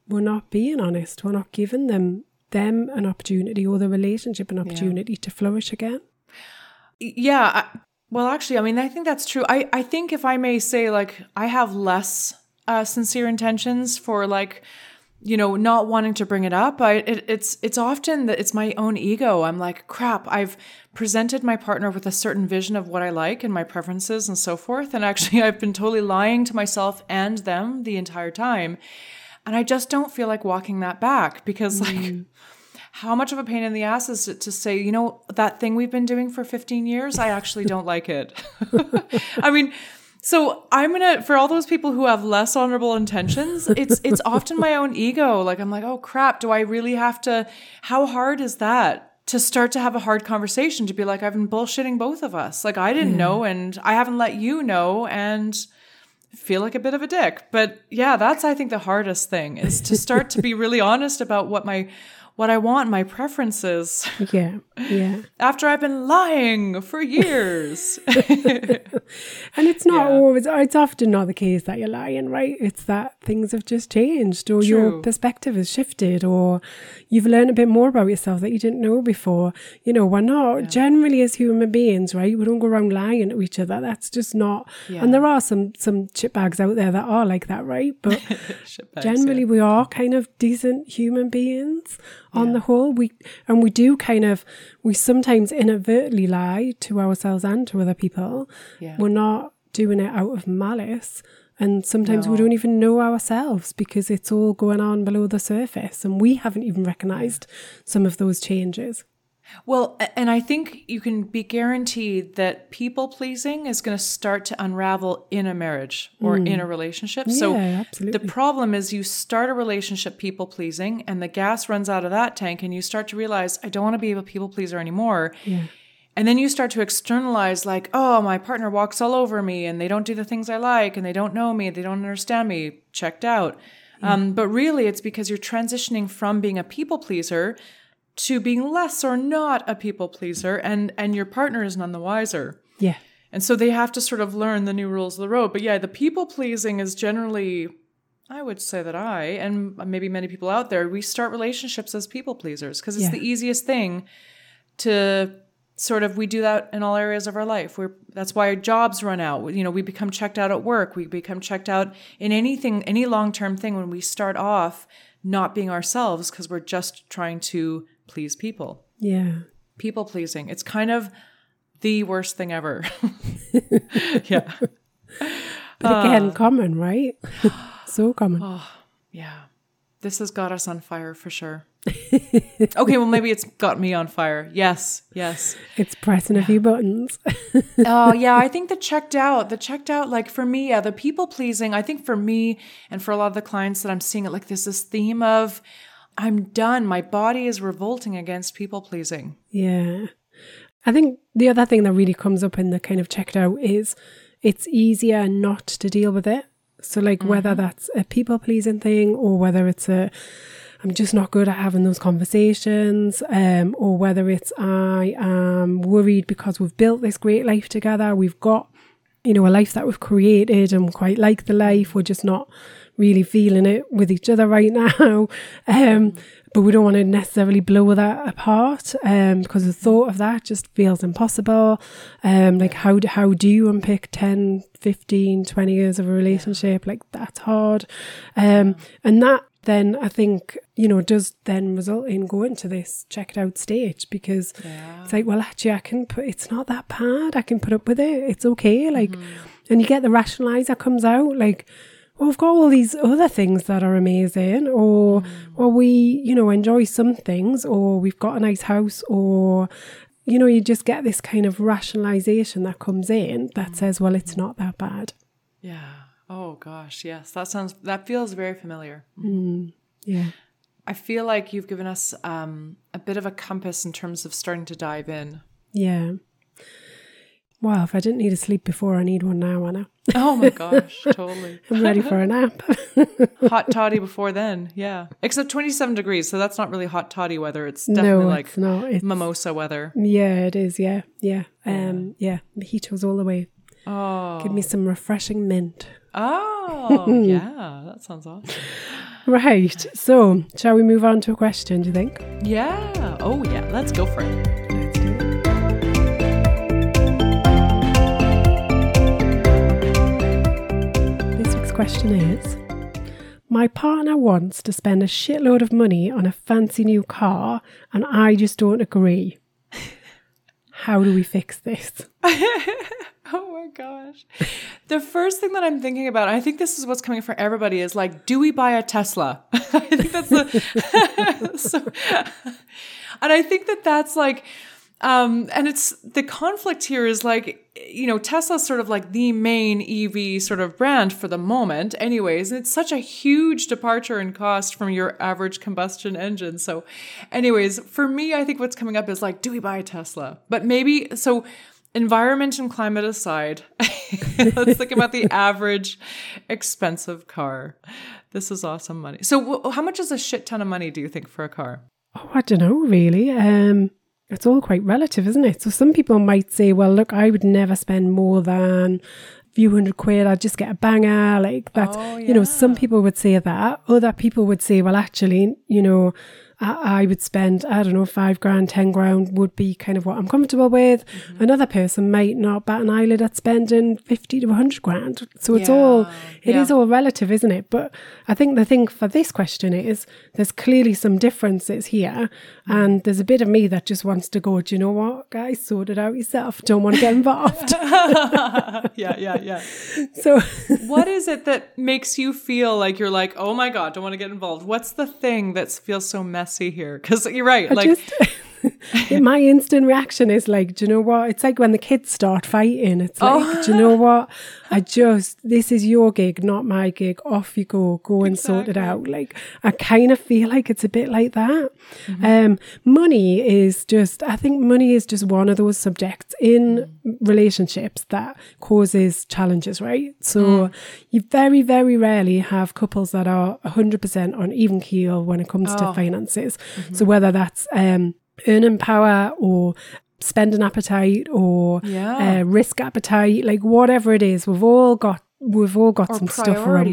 Speaker 2: We're not being honest. We're not giving them them an opportunity or the relationship an opportunity to flourish again.
Speaker 1: Yeah. Well, actually, I mean, I think that's true. I, I think if I may say, like, I have less uh, sincere intentions for, like, you know, not wanting to bring it up. I it, it's it's often that it's my own ego. I'm like, crap. I've presented my partner with a certain vision of what I like and my preferences and so forth, and actually, I've been totally lying to myself and them the entire time, and I just don't feel like walking that back because, like how much of a pain in the ass is it to say, you know, that thing we've been doing for 15 years, I actually don't like it. I mean, so I'm gonna for all those people who have less honorable intentions, it's it's often my own ego. Like I'm like, oh crap, do I really have to how hard is that? To start to have a hard conversation, to be like, I've been bullshitting both of us. Like I didn't know and I haven't let you know and feel like a bit of a dick. But yeah, that's I think the hardest thing is to start to be really honest about what my what I want, my preferences,
Speaker 2: yeah yeah
Speaker 1: after I've been lying for years.
Speaker 2: And it's not
Speaker 1: Yeah.
Speaker 2: always, it's often not the case that you're lying, right? It's that things have just changed or your perspective has shifted or you've learned a bit more about yourself that you didn't know before. You know, we're not generally as human beings, right? We don't go around lying to each other. That's just not,
Speaker 1: Yeah.
Speaker 2: and there are some, some chip bags out there that are like that, right? But
Speaker 1: Shitbags,
Speaker 2: generally
Speaker 1: yeah.
Speaker 2: we are kind of decent human beings on the whole we and we do kind of we sometimes inadvertently lie to ourselves and to other people.
Speaker 1: Yeah.
Speaker 2: we're not doing it out of malice and sometimes we don't even know ourselves because it's all going on below the surface and we haven't even recognized some of those changes
Speaker 1: Well, and I think you can be guaranteed that people pleasing is going to start to unravel in a marriage or in a relationship. so
Speaker 2: absolutely.
Speaker 1: the problem is you start a relationship people pleasing and the gas runs out of that tank and you start to realize I don't want to be a people pleaser anymore.
Speaker 2: Yeah.
Speaker 1: And then you start to externalize like, oh, my partner walks all over me and they don't do the things I like and they don't know me, they don't understand me, checked out. Um, but really, it's because you're transitioning from being a people pleaser to being less or not a people pleaser, and and your partner is none the wiser.
Speaker 2: Yeah.
Speaker 1: And so they have to sort of learn the new rules of the road. But yeah, the people pleasing is generally, I would say that I, and maybe many people out there, we start relationships as people pleasers because it's
Speaker 2: Yeah.
Speaker 1: the easiest thing to sort of we do that in all areas of our life we're that's why our jobs run out you know we become checked out at work we become checked out in anything any long-term thing when we start off not being ourselves because we're just trying to please people.
Speaker 2: Yeah.
Speaker 1: people pleasing. It's kind of the worst thing ever. Yeah.
Speaker 2: But again, uh, common, right? so common.
Speaker 1: Oh, yeah. This has got us on fire for sure. Okay well maybe it's got me on fire. Yes yes.
Speaker 2: It's pressing a few buttons.
Speaker 1: oh yeah i think the checked out the checked out like for me yeah the people pleasing i think for me and for a lot of the clients that i'm seeing it like there's this theme of i'm done my body is revolting against people pleasing
Speaker 2: yeah. I think the other thing that really comes up in the kind of checked out is it's easier not to deal with it. So, like, whether that's a people pleasing thing or whether it's a I'm just not good at having those conversations, um, or whether it's I am worried because we've built this great life together, we've got, you know, a life that we've created and quite like the life, we're just not really feeling it with each other right now. Um, but we don't want to necessarily blow that apart um, because the thought of that just feels impossible. Um, like, how do, how do you unpick 10, 15, 20 years of a relationship? Like, that's hard. Um, and that then I think, you know, does then result in going to this checked out stage because it's like, well, actually, I can put, it's not that bad. I can put up with it. It's okay. Like, and you get the rationalizer comes out, like, well, we've got all these other things that are amazing, or, mm. or we, you know, enjoy some things, or we've got a nice house, or, you know, you just get this kind of rationalization that comes in that mm. says, well, it's not that bad.
Speaker 1: yeah. Oh gosh yes. That sounds that feels very familiar. Mm.
Speaker 2: Yeah.
Speaker 1: i feel like you've given us um, a bit of a compass in terms of starting to dive in.
Speaker 2: Yeah. Wow, if I didn't need a sleep before, I need one now, Anna.
Speaker 1: oh my gosh totally
Speaker 2: I'm ready for a nap.
Speaker 1: hot toddy before then yeah except 27 degrees so that's not really hot toddy weather it's definitely
Speaker 2: no,
Speaker 1: like
Speaker 2: it's not. It's,
Speaker 1: mimosa weather
Speaker 2: yeah, it is. Yeah, yeah. Um, yeah. Mojitos all the way.
Speaker 1: oh
Speaker 2: Give me some refreshing mint.
Speaker 1: oh yeah that sounds awesome
Speaker 2: Right. So, shall we move on to a question? Do you think?
Speaker 1: yeah oh yeah let's go for it
Speaker 2: it. Question is My partner wants to spend a shitload of money on a fancy new car, and I just don't agree. How do we fix this?
Speaker 1: Oh my gosh. The first thing that I'm thinking about, I think this is what's coming for everybody, is like, do we buy a Tesla? I think that's the. so, and I think that that's like, um, and it's the conflict here is like, you know, Tesla's sort of like the main EV sort of brand for the moment, anyways. And it's such a huge departure in cost from your average combustion engine. So, anyways, for me, I think what's coming up is like, do we buy a Tesla? But maybe, so environment and climate aside, let's think about the average expensive car. This is awesome money. So, how much is a shit ton of money, do you think, for a car?
Speaker 2: Oh, I don't know, really. Um, it's all quite relative, isn't it? So some people might say, well, look, I would never spend more than a few hundred quid. I'd just get a banger. Like that,
Speaker 1: Oh,
Speaker 2: you know, some people would say that. Other people would say, well, actually, you know, I, I would spend, I don't know, five grand, 10 grand would be kind of what I'm comfortable with.
Speaker 1: Mm-hmm.
Speaker 2: Another person might not bat an eyelid at spending 50 to 100 grand. So it's
Speaker 1: Yeah,
Speaker 2: all, it is
Speaker 1: yeah.
Speaker 2: all relative, isn't it? But I think the thing for this question is there's clearly some differences here.
Speaker 1: Mm.
Speaker 2: And there's a bit of me that just wants to go, do you know what, guys, sort it out yourself. Don't want to get involved.
Speaker 1: yeah, yeah, yeah.
Speaker 2: so
Speaker 1: what is it that makes you feel like you're like, oh my god, don't want to get involved? What's the thing that feels so messy here? Because you're right,
Speaker 2: I
Speaker 1: like
Speaker 2: just, my instant reaction is like, do you know what? It's like when the kids start fighting. It's like,
Speaker 1: Oh.
Speaker 2: do you know what? I just, this is your gig, not my gig. Off you go. Go and sort it out. Like, I kind of feel like it's a bit like that.
Speaker 1: Mm-hmm.
Speaker 2: Um, money is just, I think money is just one of those subjects in
Speaker 1: Mm.
Speaker 2: relationships that causes challenges, right? So
Speaker 1: Mm.
Speaker 2: you very, very rarely have couples that are 100% on even keel when it comes to
Speaker 1: Oh.
Speaker 2: finances.
Speaker 1: Mm-hmm.
Speaker 2: So whether that's um, earning power or spending appetite or
Speaker 1: Yeah.
Speaker 2: uh, risk appetite, like whatever it is, we've all got we've all got
Speaker 1: Or
Speaker 2: some stuff around,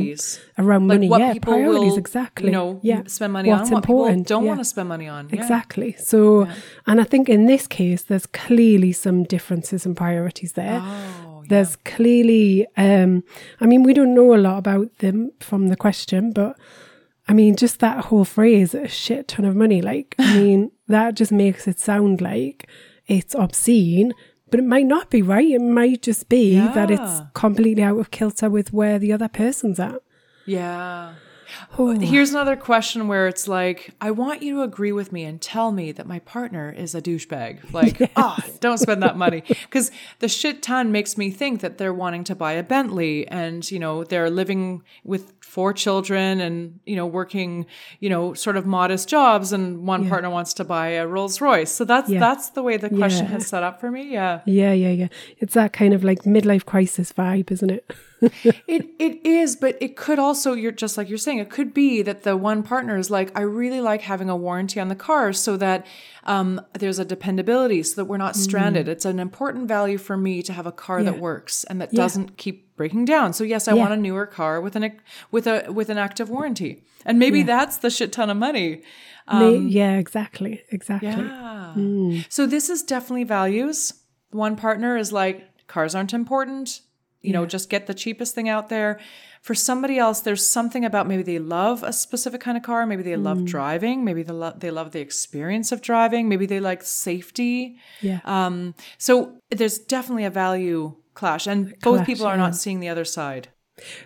Speaker 2: around
Speaker 1: Like
Speaker 2: money.
Speaker 1: what
Speaker 2: yeah,
Speaker 1: people
Speaker 2: priorities
Speaker 1: will,
Speaker 2: exactly.
Speaker 1: you know,
Speaker 2: yeah,
Speaker 1: spend money
Speaker 2: What's
Speaker 1: on, what
Speaker 2: important?
Speaker 1: people don't
Speaker 2: yeah.
Speaker 1: want to spend money on. Yeah.
Speaker 2: Exactly. So, and I think in this case, there's clearly some differences and priorities there.
Speaker 1: Oh.
Speaker 2: There's clearly, um, I mean, we don't know a lot about them from the question, but I mean, just that whole phrase, a shit ton of money, like, I mean, that just makes it sound like it's obscene, but it might not be, right? It might just be that it's completely out of kilter with where the other person's at.
Speaker 1: Yeah.
Speaker 2: Oh.
Speaker 1: Here's another question where it's like, I want you to agree with me and tell me that my partner is a douchebag. Like, ah, don't spend that money. Because the shit ton makes me think that they're wanting to buy a Bentley and, you know, they're living with four children and, you know, working, you know, sort of modest jobs and one partner wants to buy a Rolls Royce. So that's
Speaker 2: Yeah.
Speaker 1: that's the way the question
Speaker 2: Yeah.
Speaker 1: has set up for me. Yeah.
Speaker 2: Yeah, yeah, yeah. It's that kind of like midlife crisis vibe, isn't it?
Speaker 1: It it is, but it could also you're just like you're saying, it could be that the one partner is like, I really like having a warranty on the car so that um, there's a dependability, so that we're not stranded. It's an important value for me to have a car that works and that
Speaker 2: Yeah.
Speaker 1: doesn't keep breaking down. So yes, I
Speaker 2: Yeah.
Speaker 1: want a newer car with an with a with an active warranty, and maybe that's the shit ton of money.
Speaker 2: May- yeah, exactly, exactly.
Speaker 1: Um, Yeah. So this is definitely values. One partner is like, cars aren't important. You know, just get the cheapest thing out there. For somebody else, there's something about maybe they love a specific kind of car. Maybe they love mm. driving. Maybe they, lo- they love the experience of driving. Maybe they like safety.
Speaker 2: Yeah.
Speaker 1: Um, so there's definitely a value clash, and both
Speaker 2: clash,
Speaker 1: people are
Speaker 2: yeah.
Speaker 1: not seeing the other side.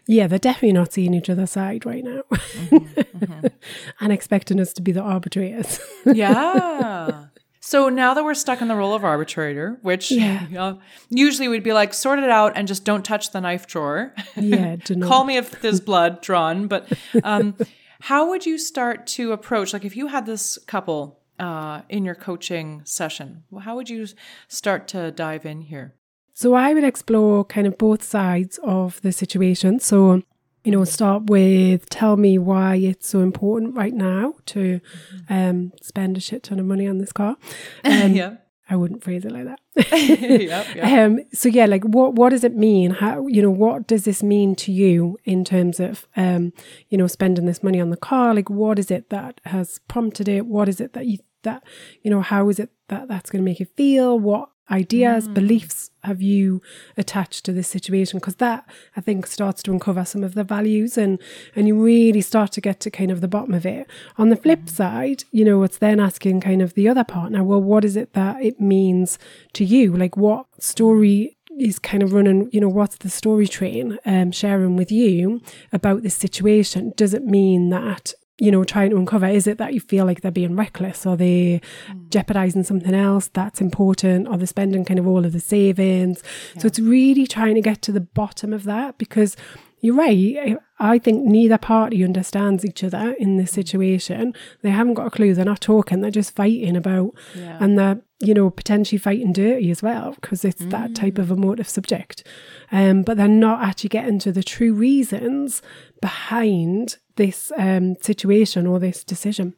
Speaker 2: Yeah, they're definitely not seeing each other's side right now mm-hmm, mm-hmm. and expecting us to be the arbitrators.
Speaker 1: Yeah. So now that we're stuck in the role of arbitrator, which
Speaker 2: Yeah.
Speaker 1: you know, usually we'd be like, sort it out and just don't touch the knife drawer.
Speaker 2: yeah, do not.
Speaker 1: Call me if there's blood drawn. But um, how would you start to approach, like if you had this couple uh, in your coaching session, how would you start to dive in here?
Speaker 2: So I would explore kind of both sides of the situation. So, you know, start with tell me why it's so important right now to um, spend a shit ton of money on this car. Um,
Speaker 1: yeah.
Speaker 2: I wouldn't phrase it like that.
Speaker 1: yep, yep.
Speaker 2: Um, so yeah, like what what does it mean? How you know what does this mean to you in terms of um, you know spending this money on the car? Like what is it that has prompted it? What is it that you that you know how is it that that's going to make you feel? What ideas, beliefs have you attached to this situation? Because that I think starts to uncover some of the values and and you really start to get to kind of the bottom of it. On the flip side, you know, it's then asking kind of the other partner, well, what is it that it means to you? Like what story is kind of running, you know, what's the story train um, sharing with you about this situation? Does it mean that, you know, trying to uncover, is it that you feel like they're being reckless? Are they mm. jeopardizing something else that's important? Are they spending kind of all of the savings? So it's really trying to get to the bottom of that because you're right. I think neither party understands each other in this mm. situation. They haven't got a clue. They're not talking. They're just fighting about,
Speaker 1: Yeah.
Speaker 2: and they're you know potentially fighting dirty as well because it's that type of mm. emotive subject. Um, but they're not actually getting to the true reasons behind this um, situation or this decision.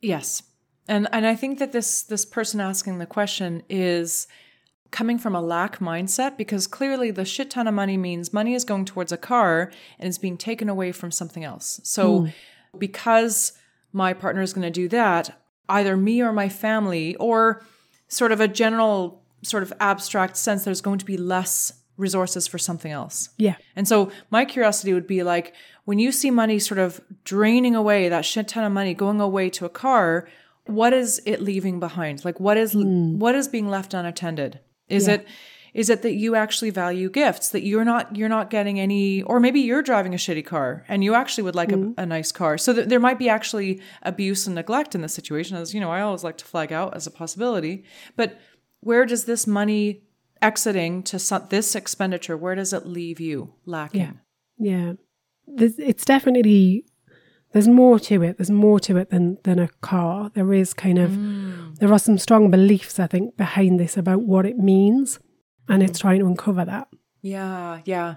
Speaker 1: Yes. And and I think that this this person asking the question is coming from a lack mindset because clearly the shit ton of money means money is going towards a car and is being taken away from something else. So because my partner is going to do that, either me or my family or sort of a general sort of abstract sense there's going to be less resources for something else.
Speaker 2: Yeah,
Speaker 1: And so my curiosity would be like when you see money sort of draining away that shit ton of money going away to a car, what is it leaving behind? Like what is hmm. what is being left unattended? Is
Speaker 2: Yeah.
Speaker 1: it Is it that you actually value gifts that you're not you're not getting any or maybe you're driving a shitty car and you actually would like a, hmm. a nice car. So that there might be actually abuse and neglect in this situation as you know I always like to flag out as a possibility. But where does this money exiting to some, this expenditure where does it leave you lacking?
Speaker 2: Yeah. There's, it's definitely there's more to it. There's more to it than than a car. There is kind of mm. there are some strong beliefs I think behind this about what it means, and it's mm. trying to uncover that.
Speaker 1: Yeah, yeah.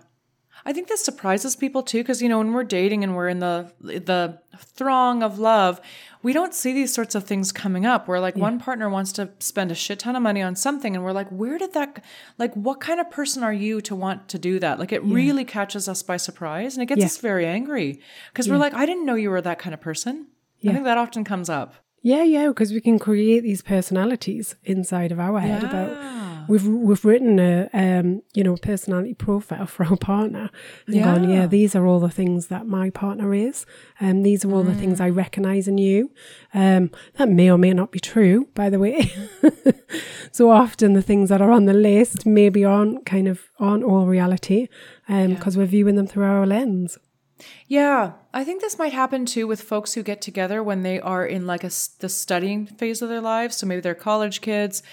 Speaker 1: I think this surprises people too, because you know when we're dating and we're in the the throng of love, we don't see these sorts of things coming up. Where like one partner wants to spend a shit ton of money on something, and we're like, where did that? Like, what kind of person are you to want to do that? Like, it really catches us by surprise, and it gets
Speaker 2: Yeah.
Speaker 1: us very angry because we're like, I didn't know you were that kind of person. I think that often comes up.
Speaker 2: Yeah, yeah, because we can create these personalities inside of our head
Speaker 1: Yeah.
Speaker 2: We've we've written a um you know personality profile for our partner and gone
Speaker 1: Yeah.
Speaker 2: yeah these are all the things that my partner is and these are all the things I
Speaker 1: Mm.
Speaker 2: recognise in you um that may or may not be true by the way so often the things that are on the list maybe aren't kind of aren't all reality um because we're viewing them through our lens
Speaker 1: Yeah, I think this might happen too with folks who get together when they are in like a the studying phase of their lives. So maybe they're college kids.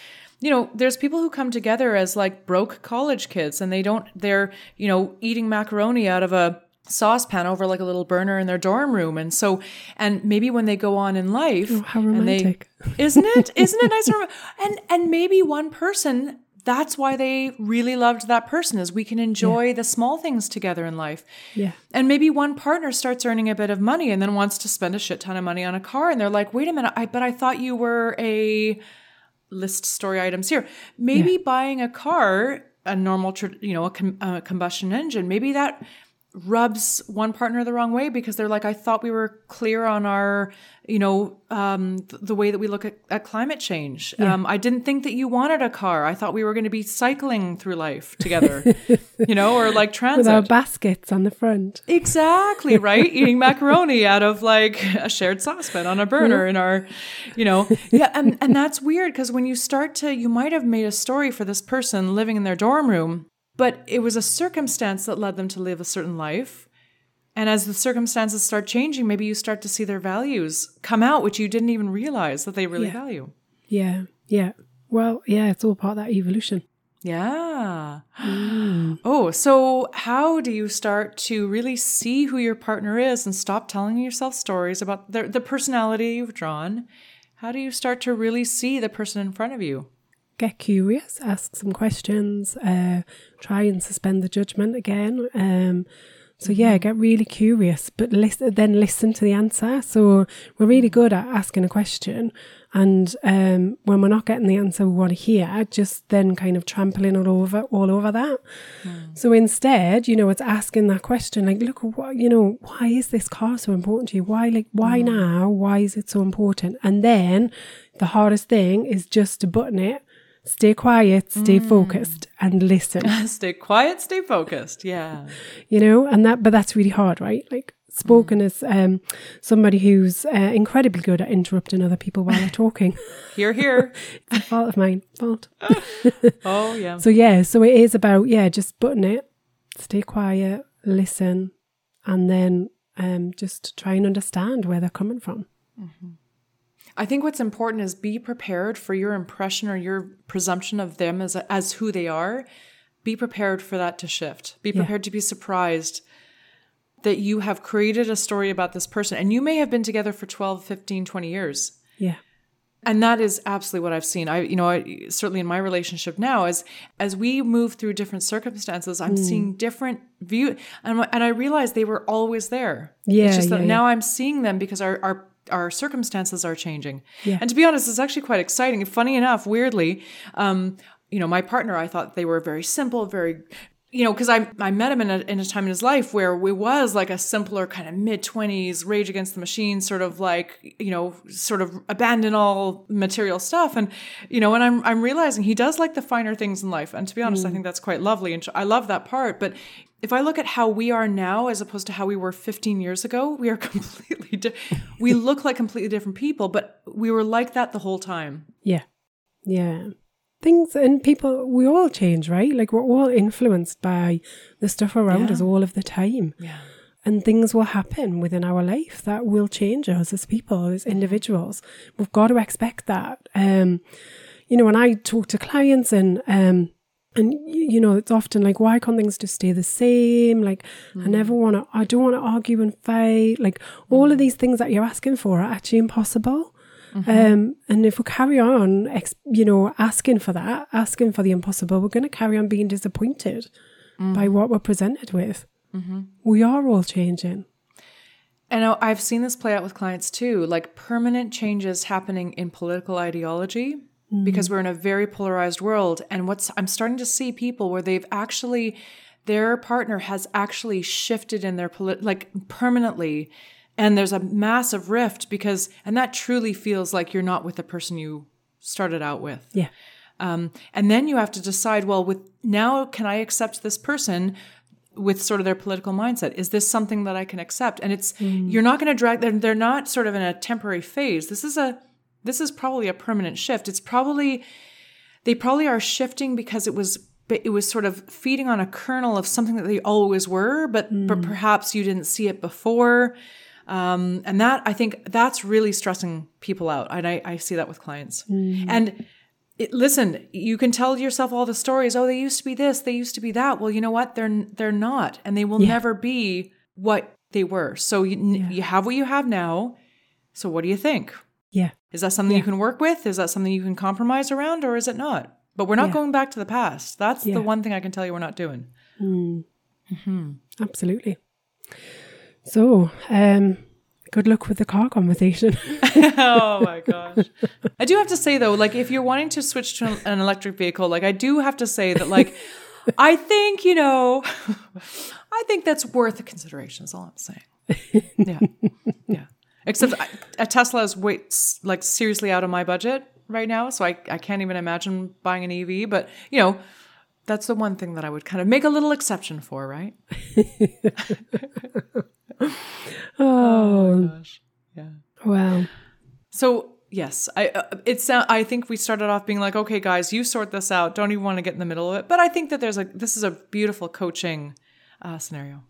Speaker 1: You know, there's people who come together as like broke college kids, and they don't. They're you know eating macaroni out of a saucepan over like a little burner in their dorm room, and so and maybe when they go on in life,
Speaker 2: Oh, how
Speaker 1: and they-
Speaker 2: romantic.
Speaker 1: isn't it? Isn't it nice? and And and maybe one person. That's why they really loved that person is we can enjoy the small things together in life.
Speaker 2: yeah
Speaker 1: And maybe one partner starts earning a bit of money and then wants to spend a shit ton of money on a car. And they're like, wait a minute, I, but I thought you were a list story items here. Maybe buying a car, a normal, you know, a, com- a combustion engine, maybe that rubs one partner the wrong way because they're like, I thought we were clear on our, you know, um, th- the way that we look at, at climate change. Um, I didn't think that you wanted a car. I thought we were going to be cycling through life together, you know, or like transit.
Speaker 2: with our baskets on the front
Speaker 1: Exactly, right? Eating macaroni out of like a shared saucepan on a burner in our, you know. Yeah, and, and that's weird because when you start to, you might have made a story for this person living in their dorm room, but it was a circumstance that led them to live a certain life. And as the circumstances start changing, maybe you start to see their values come out, which you didn't even realize that they really
Speaker 2: Yeah.
Speaker 1: value.
Speaker 2: yeah yeah well yeah it's all part of that evolution
Speaker 1: Yeah. Mm. Oh, so how do you start to really see who your partner is and stop telling yourself stories about the, the personality you've drawn? How do you start to really see the person in front of you?
Speaker 2: Get curious, ask some questions, uh, try and suspend the judgment again. Um, so yeah, get really curious, but listen, then listen to the answer. So we're really good at asking a question, and um, when we're not getting the answer we want to hear, just then kind of trampling all over all over that. So instead, you know, it's asking that question like, look, what you know, why is this car so important to you? Why like why now? Why is it so important? And then the hardest thing is just to button it stay quiet, stay focused, and listen.
Speaker 1: stay quiet, stay focused. Yeah.
Speaker 2: You know, and that, but that's really hard, right? Like spoken as um, somebody who's uh, incredibly good at interrupting other people while they're talking.
Speaker 1: Here, here.
Speaker 2: it's a fault of mine, fault.
Speaker 1: Oh, yeah.
Speaker 2: So yeah, so it is about yeah, just button it, stay quiet, listen, and then um, just try and understand where they're coming from.
Speaker 1: I think what's important is be prepared for your impression or your presumption of them as as who they are. Be prepared for that to shift. Be prepared to be surprised that you have created a story about this person and you may have been together for 12, 15, 20 years.
Speaker 2: Yeah,
Speaker 1: And that is absolutely what I've seen. I, you know, I, certainly in my relationship now, as as we move through different circumstances, I'm mm. seeing different view, and and I realized they were always there.
Speaker 2: Yeah,
Speaker 1: it's just that
Speaker 2: yeah,
Speaker 1: now I'm seeing them because our our our circumstances are changing.
Speaker 2: Yeah.
Speaker 1: And to be honest, it's actually quite exciting. Funny enough, weirdly, um, you know, my partner, I thought they were very simple, very you know, because I I met him in a in a time in his life where we was like a simpler kind of mid twenties Rage Against the Machine sort of like you know sort of abandon all material stuff and you know and I'm I'm realizing he does like the finer things in life and to be honest I think that's quite lovely and I love that part but if I look at how we are now as opposed to how we were 15 years ago we are completely di- we look like completely different people but we were like that the whole time
Speaker 2: yeah, yeah. things and people, we all change, right? Like we're all influenced by the stuff around
Speaker 1: Yeah.
Speaker 2: us all of the time.
Speaker 1: Yeah.
Speaker 2: And things will happen within our life that will change us as people, as individuals. We've got to expect that. Um, you know, when I talk to clients and um, and you know, it's often like, why can't things just stay the same? Like, I mm. never want to, I don't want to argue and fight. Like, all of mm. these things that you're asking for are actually impossible. Mm-hmm. Um, and if we carry on, ex- you know, asking for that, asking for the impossible, we're going to carry on being disappointed mm. by what we're presented with. Mm-hmm. We are all changing.
Speaker 1: And I've seen this play out with clients too, like permanent changes happening in political ideology because we're in a very polarized world. And what's I'm starting to see people where they've actually their partner has actually shifted in their polit- like permanently and there's a massive rift because and that truly feels like you're not with the person you started out with.
Speaker 2: Yeah.
Speaker 1: Um, and then you have to decide, well, with now, can I accept this person with sort of their political mindset? Is this something that I can accept? And it's you're not going to drag them. They're not sort of in a temporary phase. This is a this is probably a permanent shift. It's probably they probably are shifting because it was it was sort of feeding on a kernel of something that they always were, but but perhaps you didn't see it before. Um, and that I think that's really stressing people out. And I, I see that with clients. And it, listen, you can tell yourself all the stories. Oh, they used to be this, they used to be that. Well, you know what? They're they're not, and they will never be what they were. So you you have what you have now. So what do you think?
Speaker 2: Yeah.
Speaker 1: Is that something you can work with? Is that something you can compromise around, or is it not? But we're not
Speaker 2: Yeah.
Speaker 1: going back to the past. That's
Speaker 2: Yeah.
Speaker 1: the one thing I can tell you we're not doing.
Speaker 2: Absolutely. So, um, good luck with the car conversation.
Speaker 1: oh my gosh. I do have to say though, like if you're wanting to switch to an electric vehicle, like I do have to say that like I think, you know, I think that's worth a consideration is all I'm saying. Yeah. Yeah. Except I, a Tesla is way like seriously out of my budget right now, so I I can't even imagine buying an EV, but you know, that's the one thing that I would kind of make a little exception for, right?
Speaker 2: oh,
Speaker 1: Gosh. Yeah.
Speaker 2: well.
Speaker 1: So yes, I uh, it's uh, I think we started off being like, okay, guys, you sort this out. Don't even want to get in the middle of it. But I think that there's a this is a beautiful coaching uh, scenario.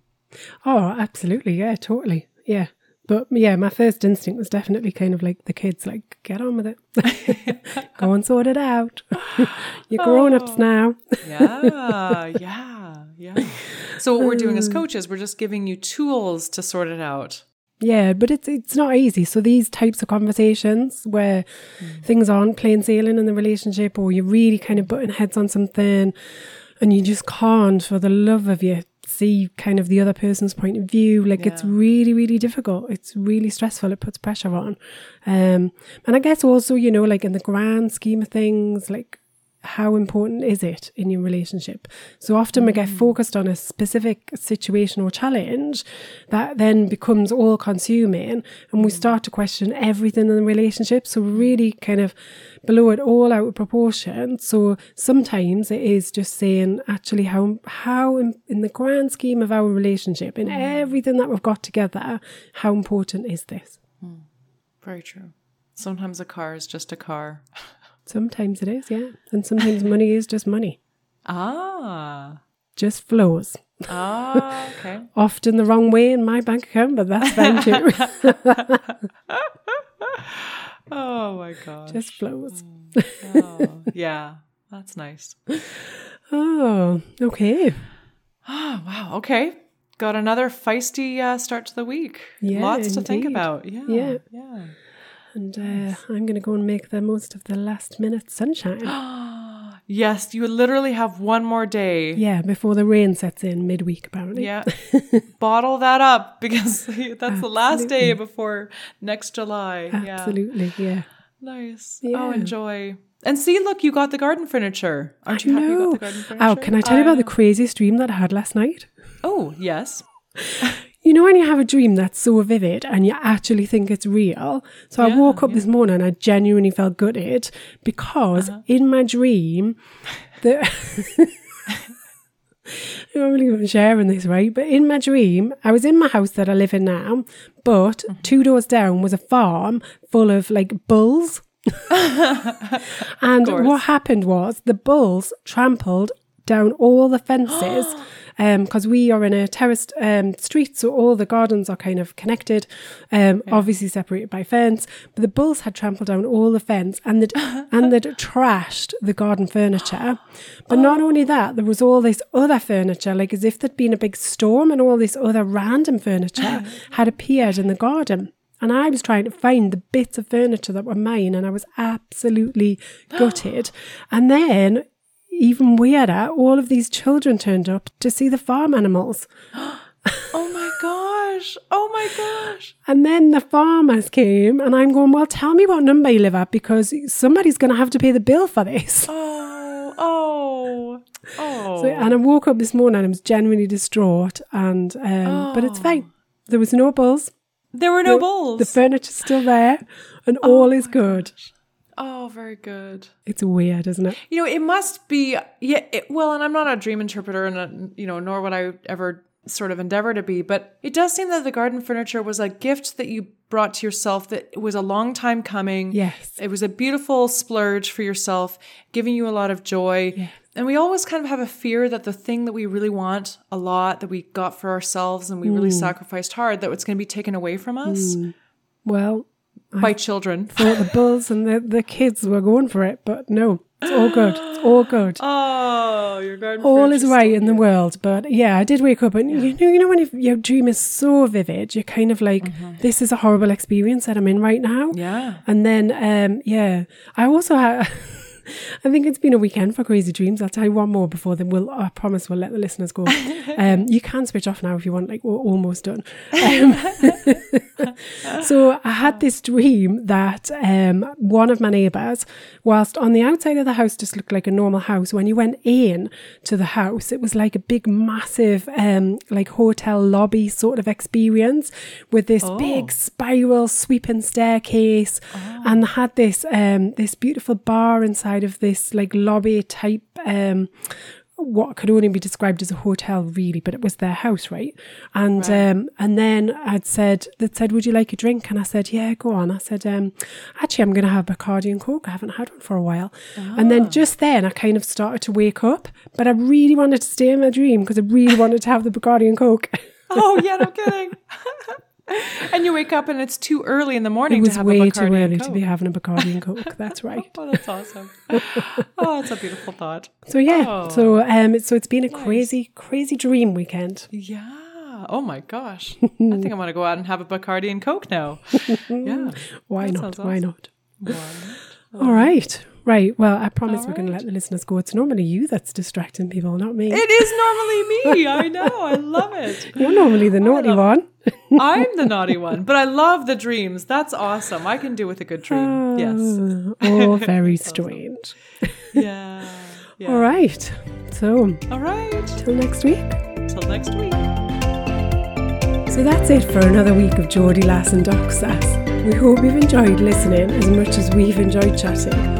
Speaker 2: Oh, absolutely. Yeah, totally. Yeah. But yeah, my first instinct was definitely kind of like the kids, like, get on with it. Go and sort it out. You're grown ups oh. now.
Speaker 1: Yeah, yeah, yeah. So what we're doing as um, coaches, we're just giving you tools to sort it out.
Speaker 2: Yeah, but it's it's not easy. So these types of conversations where hmm. things aren't plain sailing in the relationship, or you're really kind of butting heads on something, and you just can't, for the love of you, see kind of the other person's point of view. Like it's really, really difficult. It's really stressful. It puts pressure on. Um, and I guess also, you know, like in the grand scheme of things, like how important is it in your relationship? So often we get mm. focused on a specific situation or challenge that then becomes all consuming and we mm. start to question everything in the relationship. So really kind of blow it all out of proportion. So sometimes it is just saying actually how how in, in the grand scheme of our relationship, in mm. everything that we've got together, how important is this?
Speaker 1: Very true. Sometimes a car is just a car.
Speaker 2: Sometimes it is, yeah. And sometimes money is just money.
Speaker 1: Ah.
Speaker 2: Just flows.
Speaker 1: Ah, okay.
Speaker 2: Often the wrong way in my bank account, but that's fine too.
Speaker 1: Oh my gosh.
Speaker 2: just flows.
Speaker 1: Oh, yeah. That's nice.
Speaker 2: Oh, okay.
Speaker 1: Oh, wow. Okay. Got another feisty uh, start to the week.
Speaker 2: Yeah,
Speaker 1: Lots to think about. Yeah.
Speaker 2: Yeah.
Speaker 1: Yeah.
Speaker 2: And uh, I'm going to go and make the most of the last minute sunshine.
Speaker 1: Yes, you literally have one more day.
Speaker 2: yeah, before the rain sets in midweek, apparently.
Speaker 1: Yeah. Bottle that up because that's the last day before next July.
Speaker 2: Absolutely, yeah.
Speaker 1: Nice.
Speaker 2: Yeah.
Speaker 1: Oh, enjoy. And see, look, you got the garden furniture. Aren't you happy you got the garden furniture?
Speaker 2: Oh, can I tell you about the craziest dream that I had last night?
Speaker 1: Oh, yes.
Speaker 2: You know when you have a dream that's so vivid and you actually think it's real? So I woke up this morning and I genuinely felt gutted because
Speaker 1: Uh-huh.
Speaker 2: in my dream, the I'm not believe I'm sharing this, right? But in my dream, I was in my house that I live in now, but
Speaker 1: Mm-hmm.
Speaker 2: two doors down was a farm full of like bulls. and what happened was the bulls trampled down all the fences because we are in a terraced um, street, so all the gardens are kind of connected, um, obviously separated by fence. But the bulls had trampled down all the fence and they'd, and they'd trashed the garden furniture. But not only that, there was all this other furniture, like as if there'd been a big storm and all this other random furniture had appeared in the garden. And I was trying to find the bits of furniture that were mine, and I was absolutely gutted. And then, even weirder, all of these children turned up to see the farm animals.
Speaker 1: Oh my gosh. Oh my gosh.
Speaker 2: And then the farmers came, and I'm going, Well, tell me what number you live at because somebody's going to have to pay the bill for this.
Speaker 1: Oh, oh, oh.
Speaker 2: So, and I woke up this morning and I was genuinely distraught. And um, but it's fine. There was no bulls.
Speaker 1: there were no bulls.
Speaker 2: The furniture's still there, and all is good.
Speaker 1: Oh, very good.
Speaker 2: It's weird, isn't it?
Speaker 1: You know, it must be, yeah, it, well, and I'm not a dream interpreter, and, uh, you know, nor would I ever sort of endeavor to be, but it does seem that the garden furniture was a gift that you brought to yourself that was a long time coming.
Speaker 2: Yes.
Speaker 1: It was a beautiful splurge for yourself, giving you a lot of joy. And we always kind of have a fear that the thing that we really want a lot, that we got for ourselves and we really sacrificed hard, that it's going to be taken away from us
Speaker 2: Well,
Speaker 1: by children.
Speaker 2: thought the bulls and the, the kids were going for it, but no, it's all good. It's all good.
Speaker 1: Oh, your garden
Speaker 2: all is right in the world. But yeah, I did wake up and you know, you know when your dream is so vivid, you're kind of like, this is a horrible experience that I'm in right now.
Speaker 1: Yeah.
Speaker 2: And then, um, yeah, I also had. I think it's been a weekend for crazy dreams. I'll tell you one more before then. We'll, I promise, we'll let the listeners go. Um, you can switch off now if you want. Like we're almost done. Um, so I had this dream that um, one of my neighbours, whilst on the outside of the house just looked like a normal house, when you went in to the house, it was like a big, massive, um, like hotel lobby sort of experience with this big spiral sweeping staircase, and had this um, this beautiful bar inside of this like lobby type. Um, what could only be described as a hotel really but it was their house right? And um and then i'd said that said would you like a drink? And i said yeah go on. I said um actually i'm gonna have bacardi and coke. I haven't had one for a while. And then just then i kind of started to wake up but i really wanted to stay in my dream because i really wanted to have the bacardi and coke.
Speaker 1: Oh, yeah, no kidding. and you wake up and it's too early in the morning
Speaker 2: it
Speaker 1: to
Speaker 2: was
Speaker 1: have
Speaker 2: way
Speaker 1: a
Speaker 2: too early to be having a bacardi and coke that's right
Speaker 1: Oh, that's awesome. oh, it's a beautiful thought.
Speaker 2: so yeah
Speaker 1: Oh.
Speaker 2: so um so it's been a crazy crazy dream weekend
Speaker 1: Yeah. Oh my gosh. I think I want to go out and have a Bacardi and Coke now. Yeah.
Speaker 2: why not
Speaker 1: sounds
Speaker 2: why
Speaker 1: awesome.
Speaker 2: not All right. Right. Well, I promise we're going to let the listeners go. It's normally you that's distracting people, not me.
Speaker 1: It is normally me. I know. I love it.
Speaker 2: You're normally the oh, naughty one.
Speaker 1: I'm the naughty one, but I love the dreams. That's awesome. I can do with a good dream. Ah, yes.
Speaker 2: Oh, very strange.
Speaker 1: Yeah. yeah.
Speaker 2: All right. So,
Speaker 1: All right.
Speaker 2: till next week.
Speaker 1: Till next week.
Speaker 2: So that's it for another week of Geordie Lass and Doc Sass. We hope you've enjoyed listening as much as we've enjoyed chatting.